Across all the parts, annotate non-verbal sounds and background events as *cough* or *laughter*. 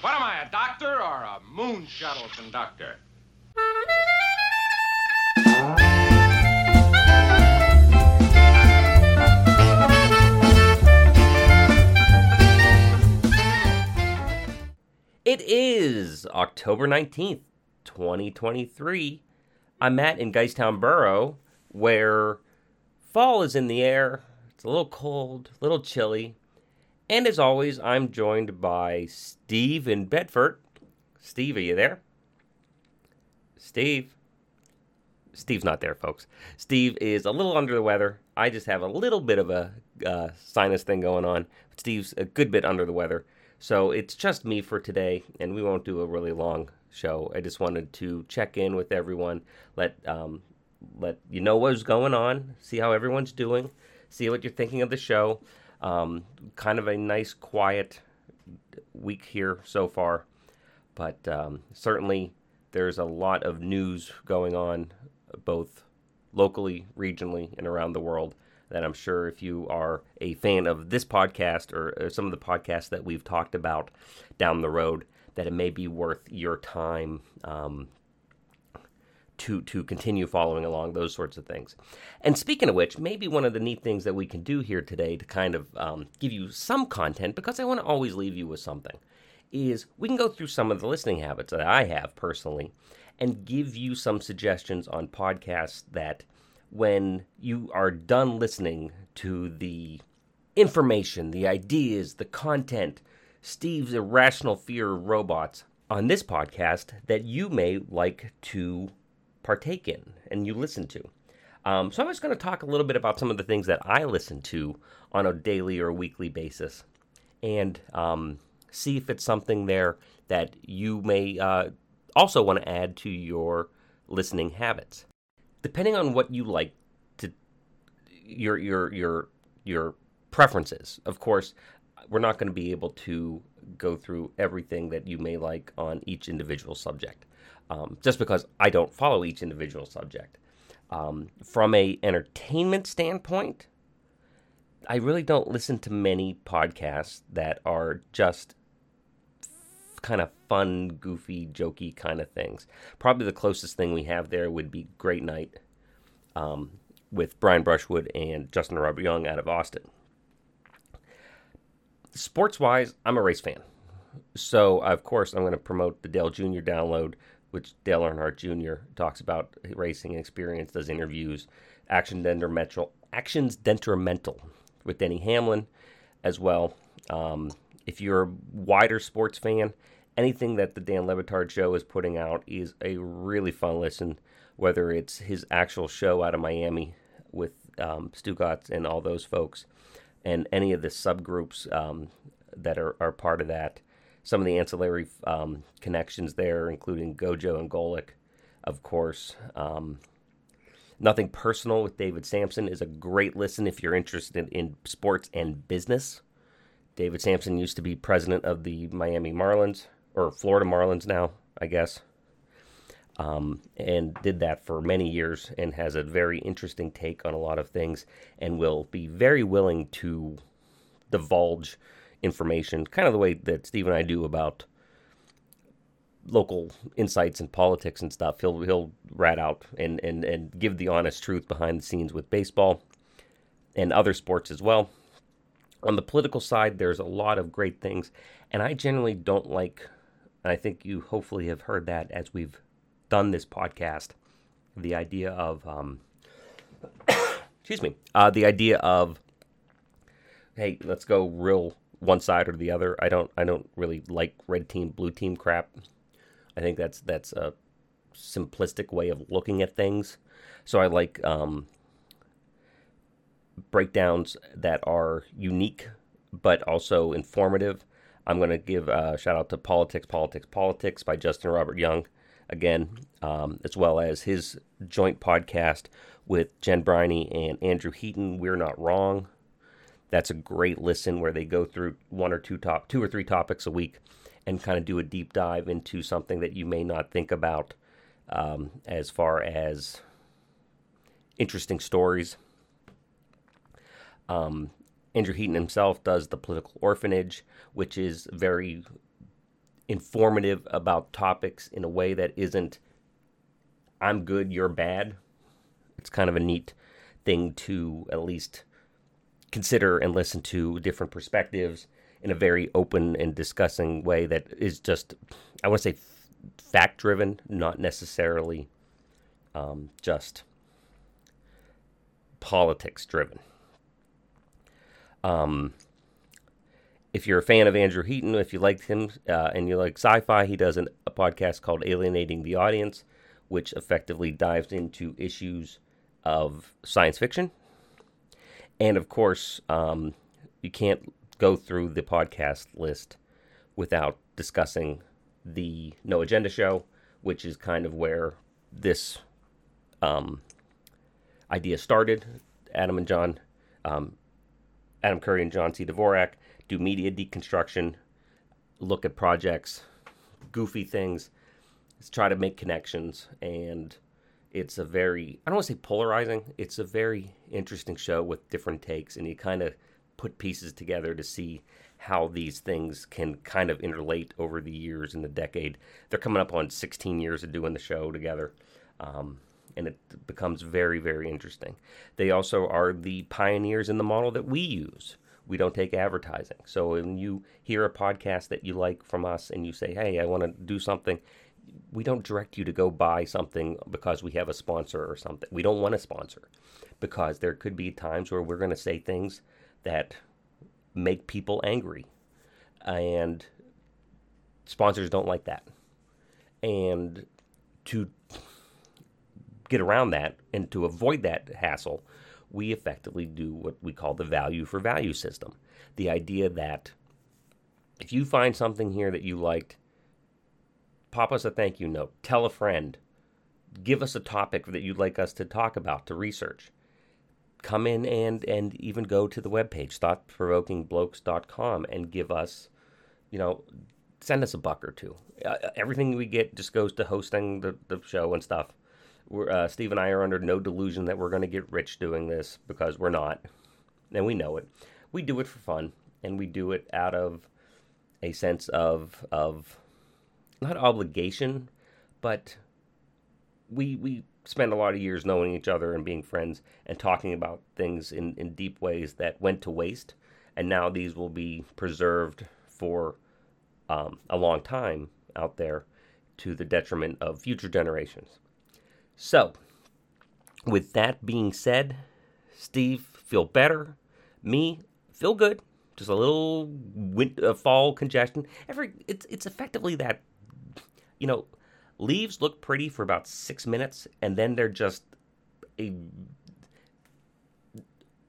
What am I, a doctor or a moon shuttle conductor? It is October 19th, 2023. I'm at in Geistown Borough, where fall is in the air. It's a little cold, a little chilly. And as always, I'm joined by Steve in Bedford. Steve, are you there? Steve. Steve's not there, folks. Steve is a little under the weather. I just have a little bit of a uh, sinus thing going on. Steve's a good bit under the weather. So it's just me for today, and we won't do a really long show. I just wanted to check in with everyone, let um, let you know what's going on, see how everyone's doing, see what you're thinking of the show. Um, kind of a nice, quiet week here so far, but um, certainly there's a lot of news going on, both locally, regionally, and around the world that I'm sure if you are a fan of this podcast or, or, some of the podcasts that we've talked about down the road, that it may be worth your time um, to to continue following along those sorts of things. And speaking of which, maybe one of the neat things that we can do here today to kind of um, give you some content, because I want to always leave you with something, is we can go through some of the listening habits that I have personally, and give you some suggestions on podcasts that when you are done listening to the information, the ideas, the content, Steve's irrational fear of robots on this podcast that you may like to partake in and you listen to. Um, so I'm just going to talk a little bit about some of the things that I listen to on a daily or weekly basis and um, see if it's something there that you may uh, also want to add to your listening habits depending on what you like to your your your your preferences. Of course, we're not going to be able to go through everything that you may like on each individual subject, um, just because I don't follow each individual subject. Um, from a entertainment standpoint, I really don't listen to many podcasts that are just kind of fun, goofy, jokey kind of things. Probably the closest thing we have there would be Great Night um, with Brian Brushwood and Justin Robert Young out of Austin. Sports wise, I'm a race fan. So, of course, I'm going to promote the Dale Jr. download, which Dale Earnhardt Jr. talks about racing experience, does interviews, Action Actions detrimental with Denny Hamlin as well. Um, if you're a wider sports fan, anything that the Dan Le Batard show is putting out is a really fun listen, whether it's his actual show out of Miami with um, Stugotz and all those folks, and any of the subgroups um, that are, are part of that. Some of the ancillary um, connections there, including Gojo and Golic, of course. Um, Nothing Personal with David Samson is a great listen if you're interested in sports and business. David Samson used to be president of the Miami Marlins, or Florida Marlins now, I guess, um, and did that for many years and has a very interesting take on a lot of things and will be very willing to divulge information, kind of the way that Steve and I do about local insights and politics and stuff. He'll he'll rat out and, and, and give the honest truth behind the scenes with baseball and other sports as well. On the political side, there's a lot of great things, and I generally don't like, and I think you hopefully have heard that as we've done this podcast, the idea of, um, *coughs* excuse me, uh, the idea of, hey, let's go real one side or the other. I don't, I don't really like red team, blue team crap. I think that's that's a simplistic way of looking at things. So I like um, breakdowns that are unique but also informative. I'm going to give a shout out to Politics, Politics, Politics by Justin Robert Young again, um, as well as his joint podcast with Jen Briney and Andrew Heaton. We're not wrong. That's a great listen where they go through one or two top, two or three topics a week, and kind of do a deep dive into something that you may not think about um, as far as interesting stories um, Andrew Heaton himself does the political orphanage, which is very informative about topics in a way that isn't I'm good, you're bad. It's kind of a neat thing to at least consider and listen to different perspectives in a very open and discussing way that is just, I want to say, fact driven, not necessarily um, just politics driven. Um, if you're a fan of Andrew Heaton, if you liked him uh, and you like sci fi, he does an, a podcast called Alienating the Audience, which effectively dives into issues of science fiction. And of course, um, you can't go through the podcast list without discussing the No Agenda show, which is kind of where this um, idea started. Adam and John, um, Adam Curry and John C. Dvorak do media deconstruction, look at projects, goofy things, try to make connections, and it's a very I don't want to say polarizing. It's a very interesting show with different takes, and you kind of put pieces together to see how these things can kind of interlate over the years in the decade. They're coming up on 16 years of doing the show together. Um, and it becomes very, very interesting. They also are the pioneers in the model that we use. We don't take advertising. So when you hear a podcast that you like from us and you say, hey, I want to do something, we don't direct you to go buy something because we have a sponsor or something. We don't want a sponsor because there could be times where we're going to say things that make people angry. And sponsors don't like that. And to get around that and to avoid that hassle, we effectively do what we call the value for value system. The idea that if you find something here that you liked, pop us a thank you note, tell a friend, give us a topic that you'd like us to talk about, to research. Come in and and even go to the webpage thoughtprovokingblokes.com and give us you know send us a buck or two. Uh, everything we get just goes to hosting the, the show and stuff. We're, uh, steve and i are under no delusion that we're going to get rich doing this because we're not. And we know it. We do it for fun and we do it out of a sense of of not obligation but we we spent a lot of years knowing each other and being friends and talking about things in, in deep ways that went to waste. And now these will be preserved for um, a long time out there to the detriment of future generations. So, with that being said, Steve, feel better. Me, feel good. Just a little winter, uh, fall congestion. Every it's it's effectively that, you know, Leaves look pretty for about six minutes, and then they're just a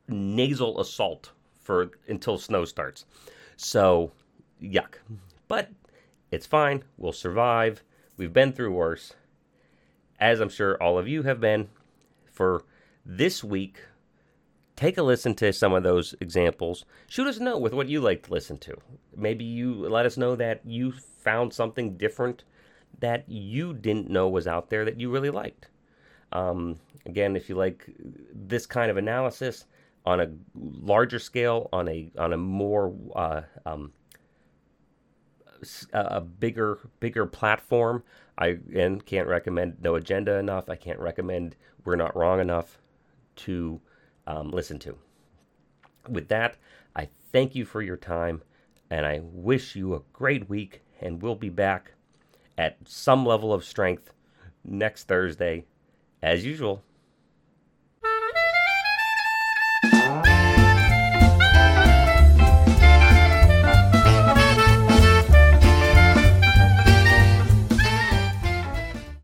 nasal assault for until snow starts. So, yuck. But it's fine. We'll survive. We've been through worse, as I'm sure all of you have been. For this week, take a listen to some of those examples. Shoot us a note with what you like to listen to. Maybe you let us know that you found something different that you didn't know was out there that you really liked. Um, again, if you like this kind of analysis on a larger scale, on a on a more uh, um, a bigger bigger platform, I again can't recommend No Agenda enough. I can't recommend We're Not Wrong enough to um, listen to. With that, I thank you for your time, and I wish you a great week. And we'll be back at some level of strength next Thursday, as usual.